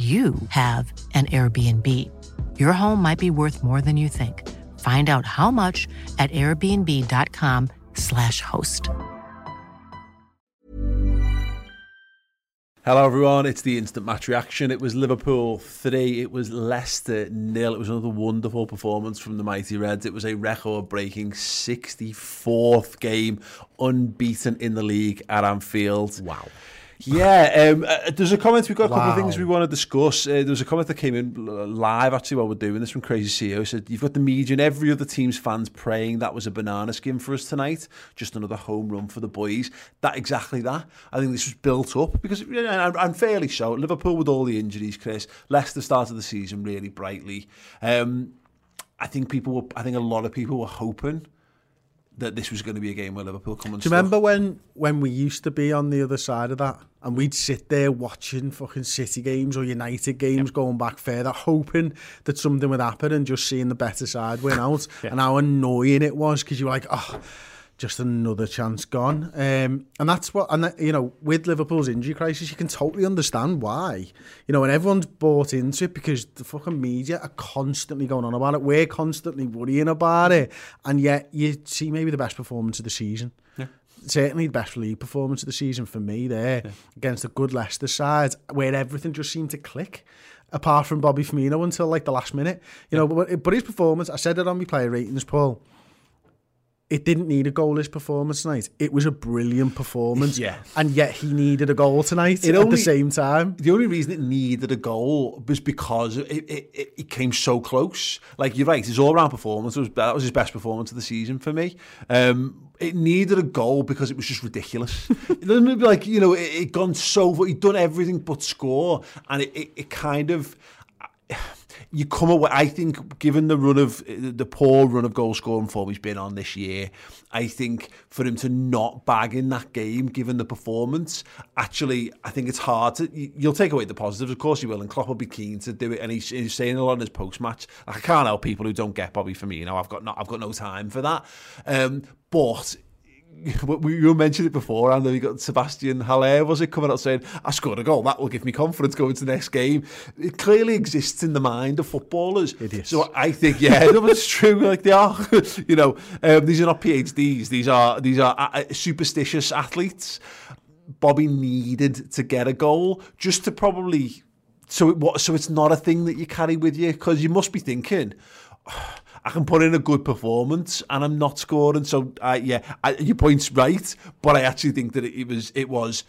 you have an Airbnb. Your home might be worth more than you think. Find out how much at airbnb.com/slash host. Hello, everyone. It's the instant match reaction. It was Liverpool 3, it was Leicester nil. It was another wonderful performance from the Mighty Reds. It was a record breaking 64th game, unbeaten in the league at Anfield. Wow. Yeah, um, uh, there's a comment. We've got a couple Wow. of things we want to discuss. Uh, there was a comment that came in live actually while we're doing this from Crazy CEO. He Said you've got the media and every other team's fans praying that was a banana skin for us tonight. Just another home run for the boys. That exactly that. I think this was built up because you know, and, fairly so. Liverpool with all the injuries, Chris. Leicester started the season really brightly. Um, I think people were. I think a lot of people were hoping that this was going to be a game where Liverpool come and Do you remember when when we used to be on the other side of that and we'd sit there watching fucking City games or United games going back further, hoping that something would happen and just seeing the better side win out and how annoying it was because you were like, oh, just another chance gone. Um, and that's what, and that, you know, with Liverpool's injury crisis, you can totally understand why. You know, and everyone's bought into it because the fucking media are constantly going on about it. We're constantly worrying about it. And yet you see maybe the best performance of the season. Certainly the best league performance of the season for me there against a good Leicester side where everything just seemed to click. Apart from Bobby Firmino until like the last minute, you know. But, but his performance, I said it on my player ratings, Paul it didn't need a goalless performance tonight. It was a brilliant performance. Yeah. And yet he needed a goal tonight It at only- the same time. The only reason it needed a goal was because it, it, it, came so close. Like you're right, his all-round performance was that was his best performance of the season for me. Um, it needed a goal because it was just ridiculous. it doesn't be like you know it, it gone so far, he'd done everything but score, and it, it, it kind of you come away. I think, given the run of the poor run of goal scoring form he's been on this year, I think for him to not bag in that game, given the performance, actually, I think it's hard to. you- You'll take away the positives, of course you will, and Klopp will be keen to do it. And he's, he's saying a lot in his post match. I can't help people who don't get Bobby Firmino. I've got no, I've got no time for that. Um, but you mentioned it before, and then we got Sebastian Haller, was it, coming out saying, I scored a goal, that will give me confidence going to the next game. It clearly exists in the mind of footballers. Idiots. So I think, yeah, no, it's true, like they are, you know, um, these are not PhDs, these are, these are uh, uh, superstitious athletes. Bobby needed to get a goal just to probably, so it, what, so it's not a thing that you carry with you, because you must be thinking, I can put in a good performance and I'm not scoring. So uh, yeah, I, your point's right, but I actually think that it, it was it was.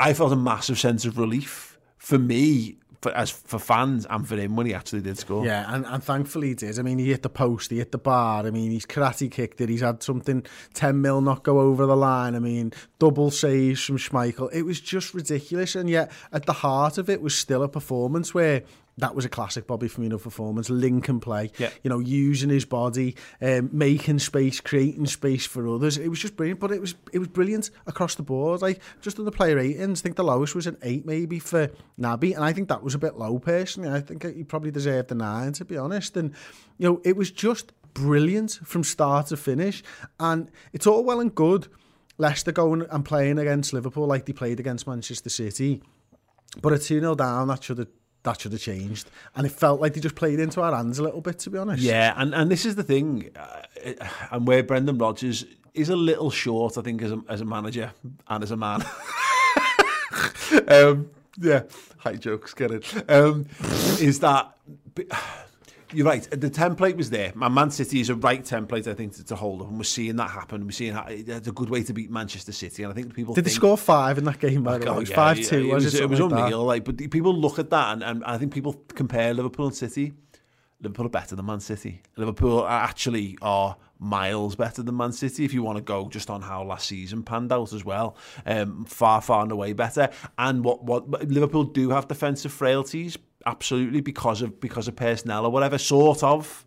I felt a massive sense of relief for me, for, as for fans and for him when he actually did score. Yeah, and, and thankfully he did. I mean, he hit the post, he hit the bar. I mean, he's karate kicked it. He's had something 10 mil not go over the line. I mean, double saves from Schmeichel. It was just ridiculous. And yet, at the heart of it was still a performance where that was a classic Bobby Firmino performance. Link and play, Yeah. you know, using his body, um, making space, creating space for others. It was just brilliant, but it was it was brilliant across the board. Like just on the player ratings, I think the lowest was an eight maybe for Naby, and I think that was a bit low personally. I think he probably deserved a nine to be honest. And you know, it was just brilliant from start to finish, and it's all well and good. Leicester going and playing against Liverpool like they played against Manchester City. But a 2 0 down, that should have that should have changed. And it felt like they just played into our hands a little bit, to be honest. Yeah, and, and this is the thing, uh, and where Brendan Rodgers is a little short, I think, as a, as a manager and as a man. um, yeah, high jokes, get it. Um, is that you're right? The template was there. My Man City is a right template, I think, to, to hold up, and we're seeing that happen. We're seeing how, it's a good way to beat Manchester City, and I think people Did they score five in that game? By the way, it was yeah, five two. It was, it, was Something like that? unreal. Like, but people look at that, and, and I think people compare Liverpool and City. Liverpool are better than Man City. Liverpool are actually are miles better than Man City if you want to go just on how last season panned out as well. Um, far, far and away better. And what what Liverpool do have defensive frailties, absolutely because of because of personnel or whatever sort of,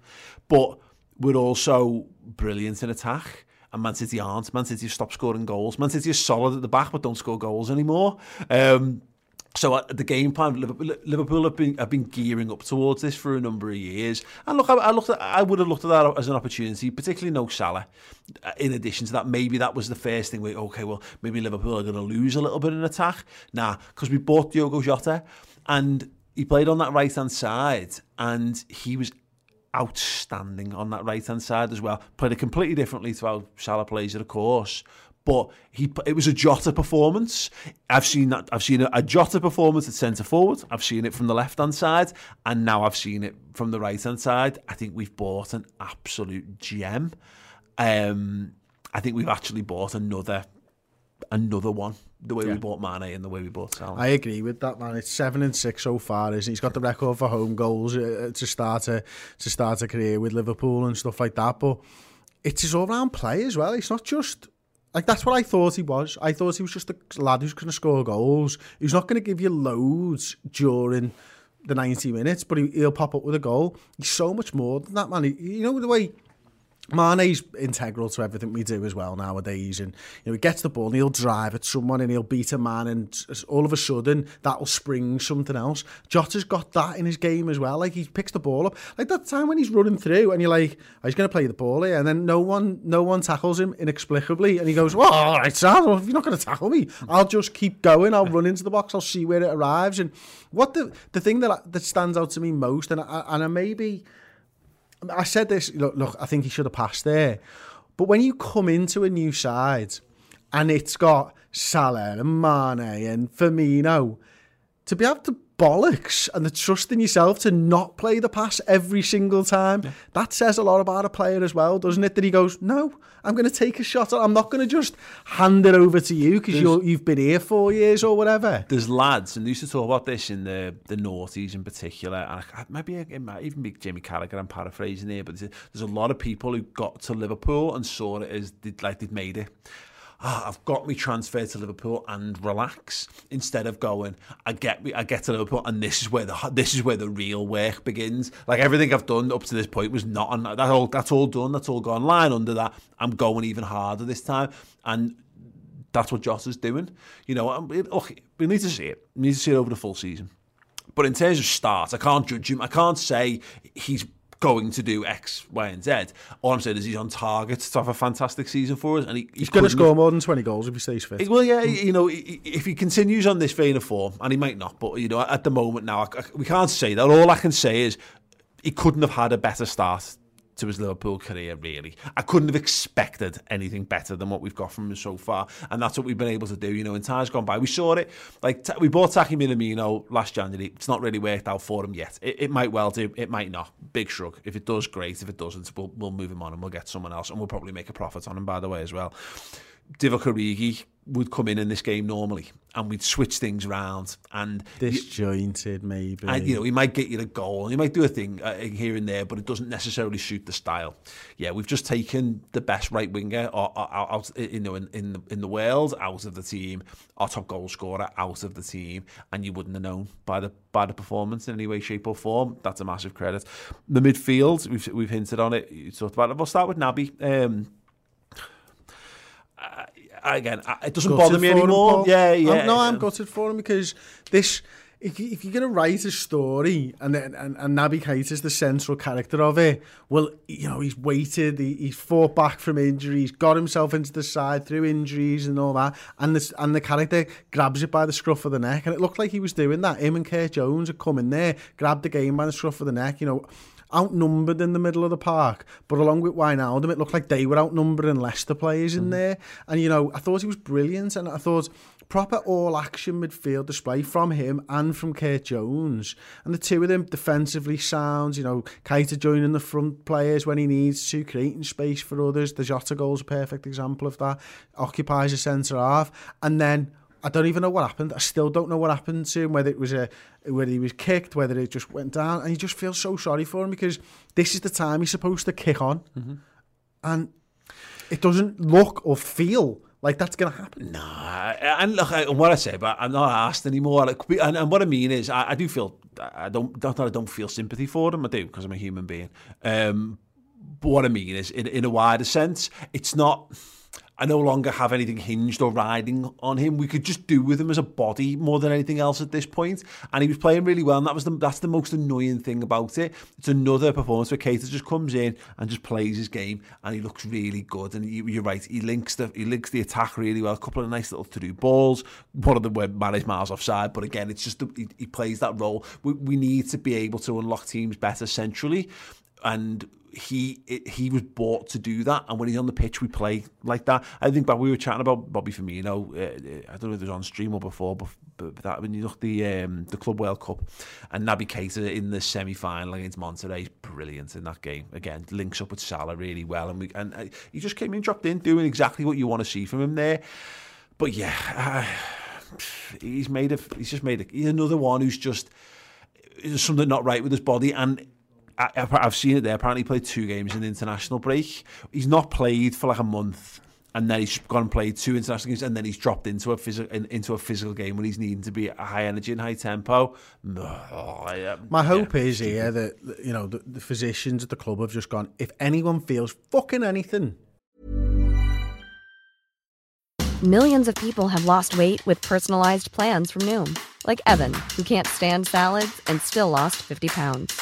but we're also brilliant in attack. And Man City aren't. Man City stopped scoring goals. Man City is solid at the back, but don't score goals anymore. Um, so uh, the game plan, Liverpool, Liverpool have been have been gearing up towards this for a number of years. And look, I, I looked at, I would have looked at that as an opportunity, particularly no Salah. Uh, In addition to that, maybe that was the first thing. We okay, well, maybe Liverpool are going to lose a little bit in attack. Nah, because we bought Diogo Jota, and he played on that right hand side, and he was outstanding on that right hand side as well. Played it completely differently to how Salah plays it, of course. But he, it was a Jota performance. I've seen that. I've seen a, a Jota performance at centre forward. I've seen it from the left hand side, and now I've seen it from the right hand side. I think we've bought an absolute gem. Um, I think we've actually bought another, another one. The way we bought Mane and the way we bought Salah. I agree with that, man. It's seven and six so far, isn't he? He's got the record for home goals uh, to start a to start a career with Liverpool and stuff like that. But it's his all round play as well. It's not just like that's what I thought he was. I thought he was just a lad who's going to score goals. He's not going to give you loads during the 90 minutes, but he, he'll pop up with a goal. He's so much more than that, man. He, you know the way Mane's integral to everything we do as well nowadays. And you know, he gets the ball and he'll drive at someone and he'll beat a man, and all of a sudden that'll spring something else. Jota's got that in his game as well. Like he picks the ball up, like that time when he's running through, and you're like, oh, he's going to play the ball here, and then no one, no one tackles him inexplicably, and he goes, "Well, all right, Sam, if you're not going to tackle me, I'll just keep going. I'll run into the box. I'll see where it arrives." And what the the thing that that stands out to me most, and I, and I maybe. I said this, look, look, I think he should have passed there. But when you come into a new side and it's got Salah and Mane and Firmino, to be able to bollocks and the trust in yourself to not play the pass every single time, that says a lot about a player as well, doesn't it? That he goes, no, I'm going to take a shot. I'm not going to just hand it over to you because you've been here four years or whatever. there's lads, and they used to talk about this in the the noughties in particular, and I, maybe it might even be Jamie Carragher. I'm paraphrasing here, but there's a, there's a lot of people who got to Liverpool and saw it as they'd, like they'd made it. Ah, I've got me transferred to Liverpool and relax instead of going. I get me, I get to Liverpool, and this is where the this is where the real work begins. Like everything I've done up to this point was not on that. All that's all done. That's all gone. Line under that. I'm going even harder this time, and that's what Jota's doing. You know, we- look, we need to see it. We need to see it over the full season. But in terms of start, I can't judge him. I can't say he's going to do X, Y, and Z. All I'm saying is he's on target to have a fantastic season for us, and he, He's going to score more than 20 goals if he stays fit. Well, yeah, you know, if he continues on this vein of form, and he might not, but you know, at the moment now, I- I- we can't say that. All I can say is he couldn't have had a better start to his Liverpool career. Really, I couldn't have expected anything better than what we've got from him so far, and that's what we've been able to do. You know, in times gone by, we saw it. Like we bought Taki Minamino last January. It's not really worked out for him yet. It, it might well do. It might not. Big shrug. If it does, great. If it doesn't, we'll, we'll move him on and we'll get someone else, and we'll probably make a profit on him. By the way, as well. Divock Origi would come in in this game normally, and we'd switch things around. And Disjointed, maybe. and you know, he might get you the goal, he might do a thing uh, here and there, but it doesn't necessarily suit the style. Yeah, we've just taken the best right winger or, or, out, you know, in, in the, in the world out of the team, our top goal scorer out of the team, and you wouldn't have known by the by the performance in any way, shape, or form. That's a massive credit. The midfield, we've we've hinted on it. You talked about it. We'll start with Naby. Um, uh, again, uh, it doesn't bother me anymore. Paul. Yeah, yeah. I'm, no, I'm um, gutted for him because this. If, you, if you're going to write a story and then and, and Naby Keita is the central character of it, well, you know he's waited, he, he's fought back from injuries, got himself into the side through injuries and all that, and this and the character grabs it by the scruff of the neck, and it looked like he was doing that. Him and Kurt Jones had come in there, grabbed the game by the scruff of the neck, you know. outnumbered in the middle of the park, but along with Wijnaldum, it looked like they were outnumbering Leicester players in mm. there. And, you know, I thought he was brilliant, and I thought proper all-action midfield display from him and from Kurt Jones. And the two of them defensively sound, you know, Keita joining the front players when he needs to, creating space for others. The Jota goal's a perfect example of that. Occupies a centre half. And then I don't even know what happened. I still don't know what happened to him, whether it was a whether he was kicked, whether it just went down. And you just feel so sorry for him because this is the time he's supposed to kick on. Mm -hmm. And it doesn't look or feel like that's going to happen. Nah, and look, and what I say, but I'm not asked anymore. Like, and, and what I mean is, I, I do feel, I don't, not that I don't feel sympathy for them. I do because I'm a human being. Um, but what I mean is, in, in a wider sense, it's not I no longer have anything hinged or riding on him. We could just do with him as a body more than anything else at this point. And he was playing really well, and that was the that's the most annoying thing about it. It's another performance where Keita just comes in and just plays his game, and he looks really good. And you, are right, he links the he links the attack really well. A couple of nice little through balls. One of them were managed miles offside, but again, it's just the, he, he plays that role. We, we need to be able to unlock teams better centrally and he it, he was bought to do that, and when he's on the pitch, we play like that. I think, but we were chatting about Bobby Firmino. Uh, I don't know if it was on stream or before, but, but that when you look the um, the Club World Cup and Naby Keita in the semi final against Monterrey, brilliant in that game. Again, links up with Salah really well, and we and uh, he just came in, dropped in, doing exactly what you want to see from him there. But yeah, uh, he's made a he's just made a, he's another one who's just there's something not right with his body and I, I've seen it there. Apparently, he played two games in the international break. He's not played for like a month, and then he's gone and played two international games, and then he's dropped into a physical into a physical game when he's needing to be at high energy and high tempo. Oh, yeah, um, My hope yeah, is here that you know the, the physicians at the club have just gone. If anyone feels fucking anything. Millions of people have lost weight with personalized plans from Noom, like Evan, who can't stand salads and still lost 50 pounds.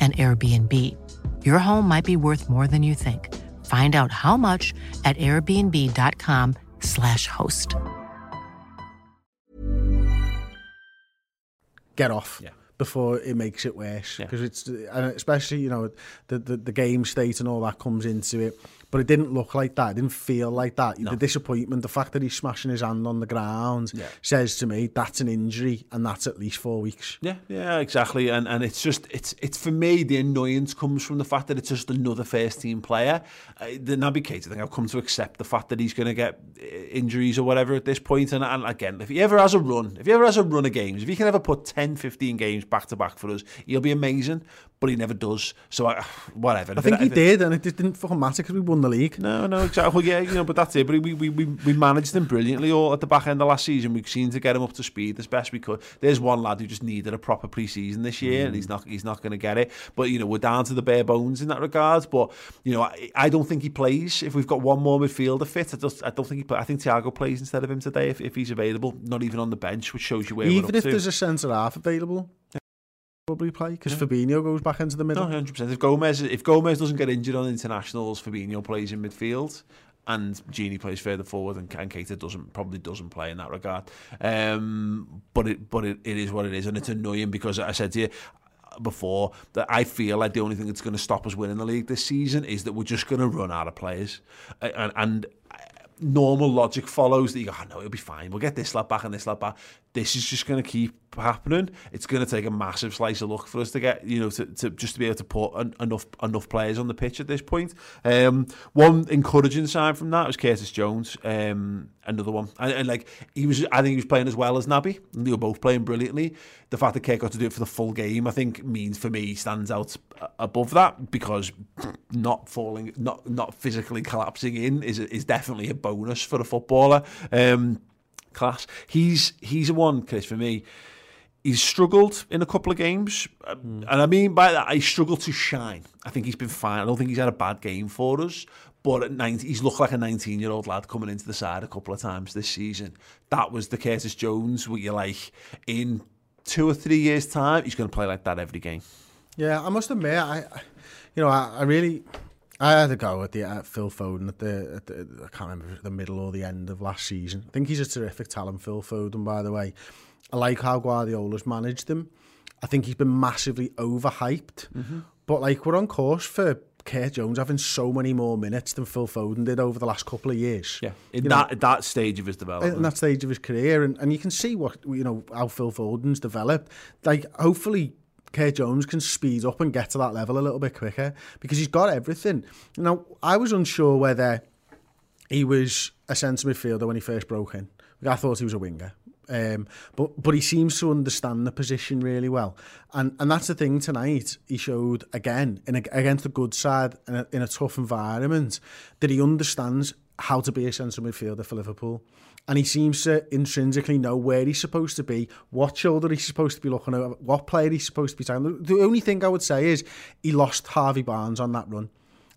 an Airbnb. Your home might be worth more than you think. Find out how much at airbnb.com/slash host. Get off. Yeah. Before it makes it worse, because yeah. it's and especially you know the, the the game state and all that comes into it but it didn't look like that. It didn't feel like that. No. The disappointment, the fact that he's smashing his hand on the ground, yeah. says to me that's an injury, and that's at least four weeks. Yeah, yeah, exactly. And and it's just it's it's for me the annoyance comes from the fact that it's just another first team player. Uh, the Naby Keita, I think I've come to accept the fact that he's going to get uh, injuries or whatever at this point. And, and again, if he ever has a run, if he ever has a run of games, if he can ever put 10, 15 games back to back for us, he'll be amazing. But he never does. So I, whatever. I think he did, and it didn't fucking matter because we won the league. No, no, exactly. Yeah, you know, but that's it. But we, we, we, we managed him brilliantly all at the back end of last season. We seemed to get him up to speed as best we could. There's one lad who just needed a proper pre-season this year, mm. and he's not he's not going to get it. But you know, we're down to the bare bones in that regard. But you know, I, I don't think he plays. If we've got one more midfielder fit, I, just, I don't think he. Play, I think Thiago plays instead of him today if, if he's available. Not even on the bench, which shows you where. Even if to. there's a centre half available. Probably play because yeah. Fabinho goes back into the middle. No, 100%. If Gomez if Gomez doesn't get injured on internationals, Fabinho plays in midfield and Gini plays further forward and, and Keita doesn't probably doesn't play in that regard. Um, but it but it, it is what it is and it's annoying because I said to you before that I feel like the only thing that's going to stop us winning the league this season is that we're just going to run out of players and, and normal logic follows that you go, oh, no, it'll be fine. We'll get this lad back and this lad back. This is just going to keep happening. It's going to take a massive slice of luck for us to get, you know, to, to just to be able to put enough enough players on the pitch at this point. Um, one encouraging sign from that was Curtis Jones. Um, another one, and, and, like he was, I think he was playing as well as Naby. They were both playing brilliantly. The fact that Kurt got to do it for the full game, I think, means for me stands out above that because not falling, not not physically collapsing in is is definitely a bonus for a footballer. Um, class. He's he's a one, Chris, for me. He's struggled in a couple of games, mm. and I mean by that, I struggle to shine. I think he's been fine. I don't think he's had a bad game for us, but at 19, he's looked like a 19-year-old lad coming into the side a couple of times this season. That was the Curtis Jones, where you're like, in two or three years' time, he's going to play like that every game. Yeah, I must admit, I, you know, I, I really, I had a go at the at Phil Foden at the, at the I can't remember the middle or the end of last season. I think he's a terrific talent, Phil Foden. By the way, I like how Guardiola's managed him. I think he's been massively overhyped, mm-hmm. but like we're on course for Kurt Jones having so many more minutes than Phil Foden did over the last couple of years. Yeah, in you that know, that stage of his development, in that stage of his career, and, and you can see what you know how Phil Foden's developed. Like hopefully Kurt Jones can speed up and get to that level a little bit quicker because he's got everything. Now, I was unsure whether he was a centre midfielder when he first broke in. I thought he was a winger. Um, but but he seems to understand the position really well, and and that's the thing tonight. He showed again in a, against a good side in a, in a tough environment that he understands how to be a central midfielder for Liverpool and he seems to intrinsically know where he's supposed to be, what shoulder he's supposed to be looking at, what player he's supposed to be taking. The only thing I would say is he lost Harvey Barnes on that run,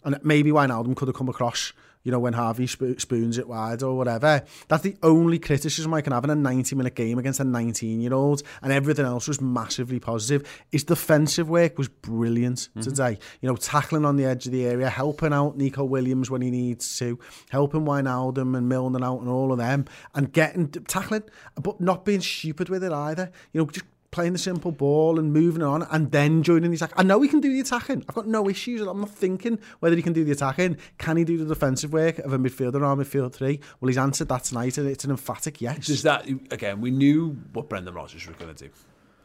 and maybe Wijnaldum could have come across you know, when Harvey sp- spoons it wide or whatever. That's the only criticism I can have in a 90 minute game against a 19 year old, and everything else was massively positive. His defensive work was brilliant mm-hmm. today. You know, tackling on the edge of the area, helping out Neco Williams when he needs to, helping Wijnaldum and Milner out and all of them, and getting tackling, but not being stupid with it either. You know, just playing the simple ball and moving on and then joining the attack. I know he can do the attacking. I've got no issues. I'm not thinking whether he can do the attacking. Can he do the defensive work of a midfielder or midfield three? Well, he's answered that tonight and it's an emphatic yes. Does that, again, we knew what Brendan Rodgers was going to do.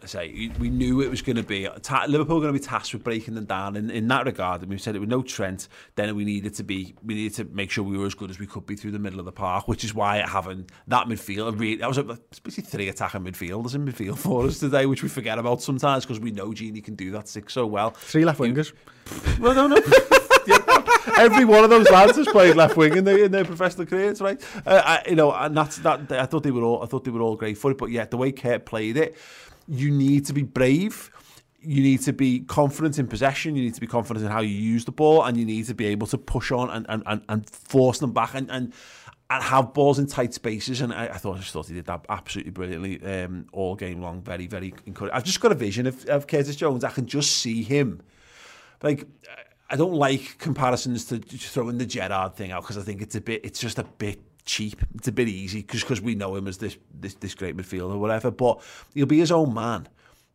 I say we knew it was going to be Liverpool going to be tasked with breaking them down in, in that regard. And we said it with no Trent, then we needed to be we needed to make sure we were as good as we could be through the middle of the park, which is why having that midfield, really, that was a, basically three attacking midfielders in midfield for us today, which we forget about sometimes because we know Gini can do that six so well. Three left wingers. well, no, no. Every one of those lads has played left wing in their in their professional careers, right? Uh, I, you know, and that's that. I thought they were all. I thought they were all great for it, but yeah, the way Kurt played it you need to be brave. You need to be confident in possession. You need to be confident in how you use the ball, and you need to be able to push on and, and, and, and force them back and, and and have balls in tight spaces. And I, I thought I just thought he did that absolutely brilliantly um, all game long. Very very encouraging. I've just got a vision of, of Curtis Jones. I can just see him like. I don't like comparisons to throwing the Gerrard thing out because I think it's a bit. It's just a bit cheap. It's a bit easy because we know him as this this this great midfielder or whatever. But he'll be his own man.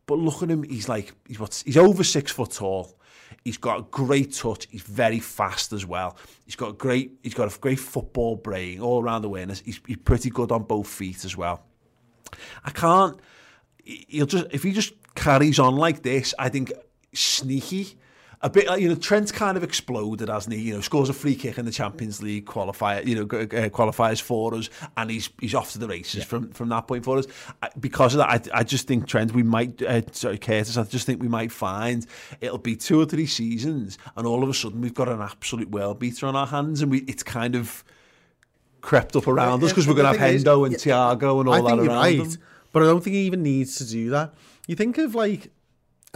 But look at him. He's like he's what he's over six foot tall. He's got a great touch. He's very fast as well. He's got a great. He's got a great football brain, all around the awareness. He's, he's pretty good on both feet as well. I can't. He'll just if he just carries on like this, I think sneaky a bit like, you know, Trent kind of exploded, hasn't he? You know, scores a free kick in the Champions League qualifier, you know, uh, qualifiers for us, and he's he's off to the races yeah. from, from that point for us. because of that, I, I just think Trent, we might, uh, sorry, Curtis, I just think we might find it'll be two or three seasons, and all of a sudden we've got an absolute world beater on our hands, and we it's kind of crept up around us because we're going to have Hendo is, and yeah, Thiago and all I that around right, them. But I don't think he even needs to do that. You think of like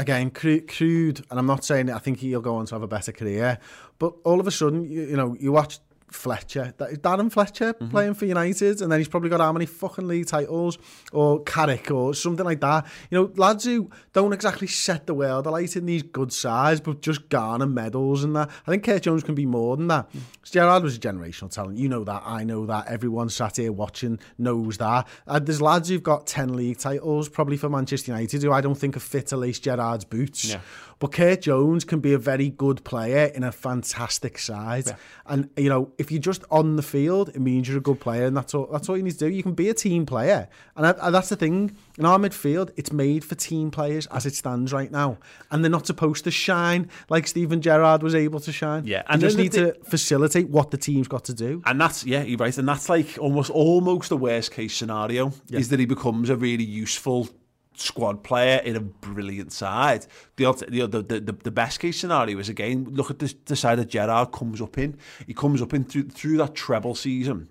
again, crude, and I'm not saying that I think he'll go on to have a better career, but all of a sudden, you, you know, you watch Fletcher, Darren Fletcher mm-hmm. playing for United, and then he's probably got how many fucking league titles, or Carrick, or something like that. You know, lads who don't exactly set the world alight in these good sides, but just garner medals and that. I think Kurt Jones can be more than that. Mm. Gerrard was a generational talent. You know that. I know that. Everyone sat here watching knows that. Uh, there's lads who've got 10 league titles, probably for Manchester United, who I don't think are fit to lace Gerrard's boots. Yeah. But Kurt Jones can be a very good player in a fantastic side. Yeah. And, you know, if you're just on the field, it means you're a good player, and that's all. That's all you need to do. You can be a team player, and, I, and that's the thing. In our midfield, it's made for team players as it stands right now, and they're not supposed to shine like Steven Gerrard was able to shine. Yeah, and they just need the- to facilitate what the team's got to do. And that's yeah, you're right. And that's like almost almost the worst case scenario is that he becomes a really useful squad player in a brilliant side. The the, the the the best case scenario is again look at the, the side that Gerrard comes up in. He comes up in through through that treble season.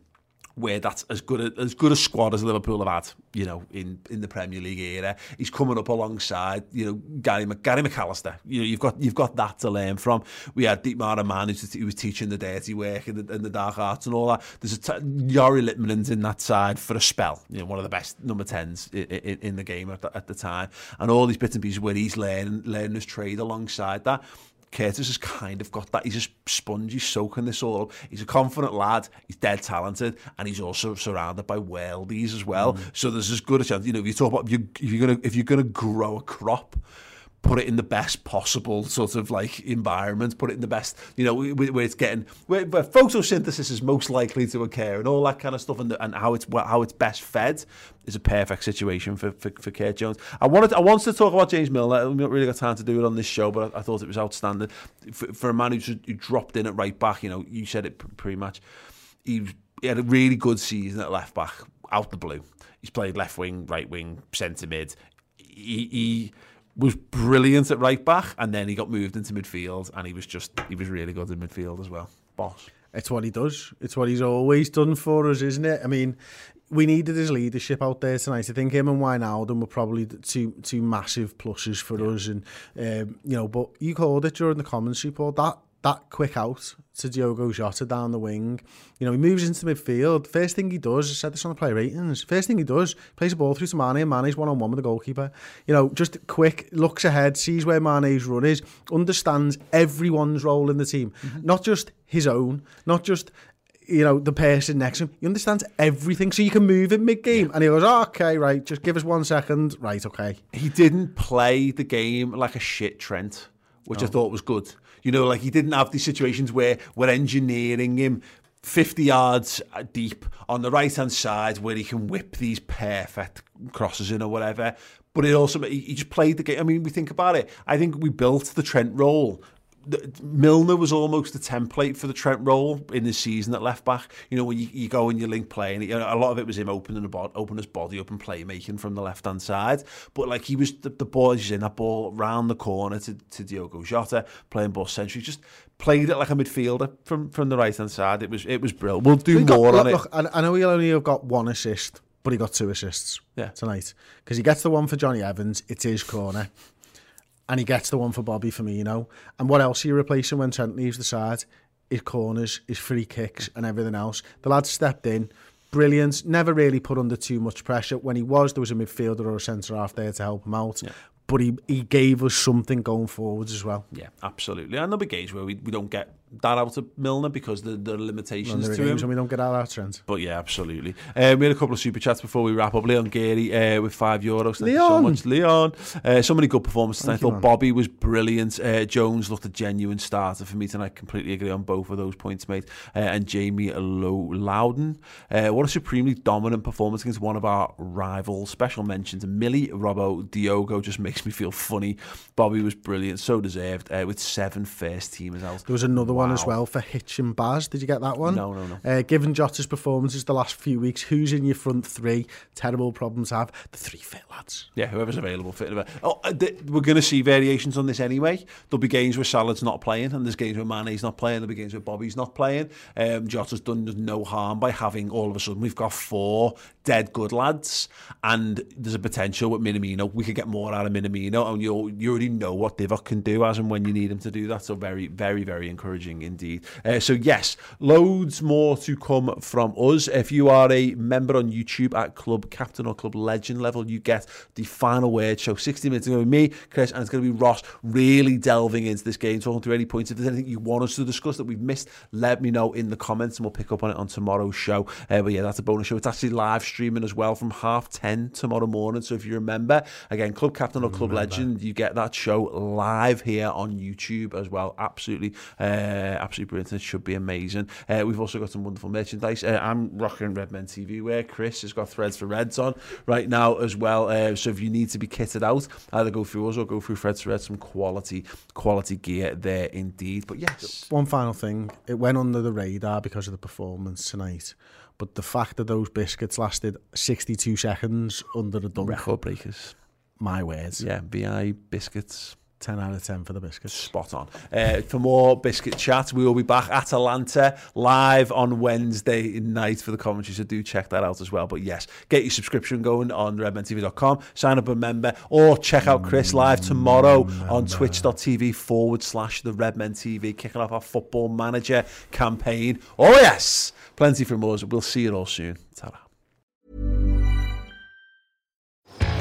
where that's as good a, as good a squad as Liverpool have had, you know, in in the Premier League era. He's coming up alongside, you know, Gary Gary McAllister. You know, you've got you've got that to learn from. We had Dietmar Man who, who was teaching the dirty work and the, and the dark arts and all that. There's a t- Yori Littman's in that side for a spell. You know, one of the best number tens in, in, in the game at the, at the time, and all these bits and pieces where he's learning learning his trade alongside that. Curtis has kind of got that. He's just spongy, soaking this all up. He's a confident lad. He's dead talented, and he's also surrounded by worldies as well. Mm. So there's as good a chance. You know, if you talk about you, if you're gonna if you're gonna grow a crop, put it in the best possible sort of like environment. Put it in the best, you know, where, it's getting where, where photosynthesis is most likely to occur, and all that kind of stuff, and, and how it's how it's best fed is a perfect situation for for, for Kurt Jones. I wanted I wanted to talk about James Milner. We've not really got time to do it on this show, but I, I thought it was outstanding for, for a man who's, who dropped in at right back. You know, you said it pretty much. He, he had a really good season at left back, out the blue. He's played left wing, right wing, centre mid. He, he was brilliant at right back, and then he got moved into midfield, and he was just he was really good in midfield as well. Boss. It's what he does. It's what he's always done for us, isn't it? I mean, we needed his leadership out there tonight. I think him and Wijnaldum were probably two two massive pluses for yeah. us, and um, you know, but you called it during the commentary, Paul. That that quick out to Diogo Jota down the wing. You know, he moves into midfield. First thing he does, I said this on the play ratings. First thing he does, plays a ball through to Mane, and Mane's one on one with the goalkeeper. You know, just quick looks ahead, sees where Mane's run is, understands everyone's role in the team, mm-hmm. not just his own, not just you know, the person next to him. He understands everything, so you can move in mid game. And he goes, oh, okay, right, just give us one second. Right, okay. He didn't play the game like a shit Trent, which I thought was good. You know, like he didn't have these situations where we're engineering him 50 yards uh, deep on the right hand side where he can whip these perfect crosses in or whatever. But it also, he just played the game. I mean, we think about it. I think we built the Trent role Milner was almost the template for the Trent role in this season at left back. You know, when you, you go and you link play, and you know, a lot of it was him opening the bod, opening his body up and playmaking from the left hand side. But like he was the, the ball he's in that ball round the corner to, to Diogo Jota playing ball century, just played it like a midfielder from from the right hand side. It was it was brilliant. We'll do got, more look, on look, it. Look, I know he only have got one assist, but he got two assists yeah. tonight because he gets the one for Johnny Evans. It is corner. And he gets the one for Bobby Firmino. And what else are you replacing when Trent leaves the side? His corners, his free kicks, and everything else. The lad stepped in. Brilliant. Never really put under too much pressure. When he was, there was a midfielder or a centre half there to help him out. But he, he gave us something going forwards as well. Yeah, absolutely. And there'll be games where we, we don't get that out of Milner because the, the And limitations there are to him. when we don't get out of Trent. But yeah, absolutely. Um, we had a couple of super chats before we wrap up. Leon Geary uh, with five euros. Thank you so Leon! much, Leon. Uh, so many good performances. I thought man. Bobby was brilliant. Uh, Jones looked a genuine starter for me tonight. Completely agree on both of those points, mate. Uh, and Jamie Low Loudon. Uh, what a supremely dominant performance against one of our rivals. Special mention to Millie Robbo Diogo. Just makes me feel funny. Bobby was brilliant. So deserved. Uh, with seven first teamers out. There was another one as well for Hitch and Baz. Did you get that one? No, no, no. Uh, given Jota's performances the last few weeks, who's in your front three? Terrible problems have. The three fit lads. Yeah, whoever's available fit. Oh, uh, th- we're going to see variations on this anyway. There'll be games where Salah's not playing, and there's games where Mane's not playing. There'll be games where Bobby's not playing. Um, Jota's done no harm by having all of a sudden we've got four dead good lads, and there's a potential with Minamino. We could get more out of Minamino, and you you already know what Divock can do as and when you need him to do that. So very, very, very encouraging indeed. Uh, so yes, loads more to come from us. If you are a member on YouTube at Club Captain or Club Legend level, you get the final word show. 60 minutes to be me, Chris, and it's going to be Ross really delving into this game, talking through any points. If there's anything you want us to discuss that we've missed, let me know in the comments and we'll pick up on it on tomorrow's show. Uh, but yeah, that's a bonus show. It's actually live streaming as well from half 10 tomorrow morning. So if you remember, again, Club Captain or Club Legend, you get that show live here on YouTube as well. Absolutely uh, absolutely brilliant. It should be amazing. Uh, we've also got some wonderful merchandise. Uh, I'm rocking Redmen TV wear. Chris has got Threads for Reds on right now as well. Uh, so if you need to be kitted out, either go through us or go through Threads for Reds. Some quality, quality gear there indeed. But yes, One final thing. It went under the radar because of the performance tonight. But the fact that those biscuits lasted 62 seconds under the dunk, record breakers. my words. Yeah, VI biscuits. 10 out of 10 for the biscuits. Spot on. Uh, for more biscuit chat, we will be back at Atalanta live on Wednesday night for the commentary, so do check that out as well. But yes, get your subscription going on redmentv.com, sign up a member, or check out Chris live tomorrow on twitch.tv forward slash the Redmen TV, kicking off our football manager campaign. Oh, yes, plenty from us. We'll see you all soon. ta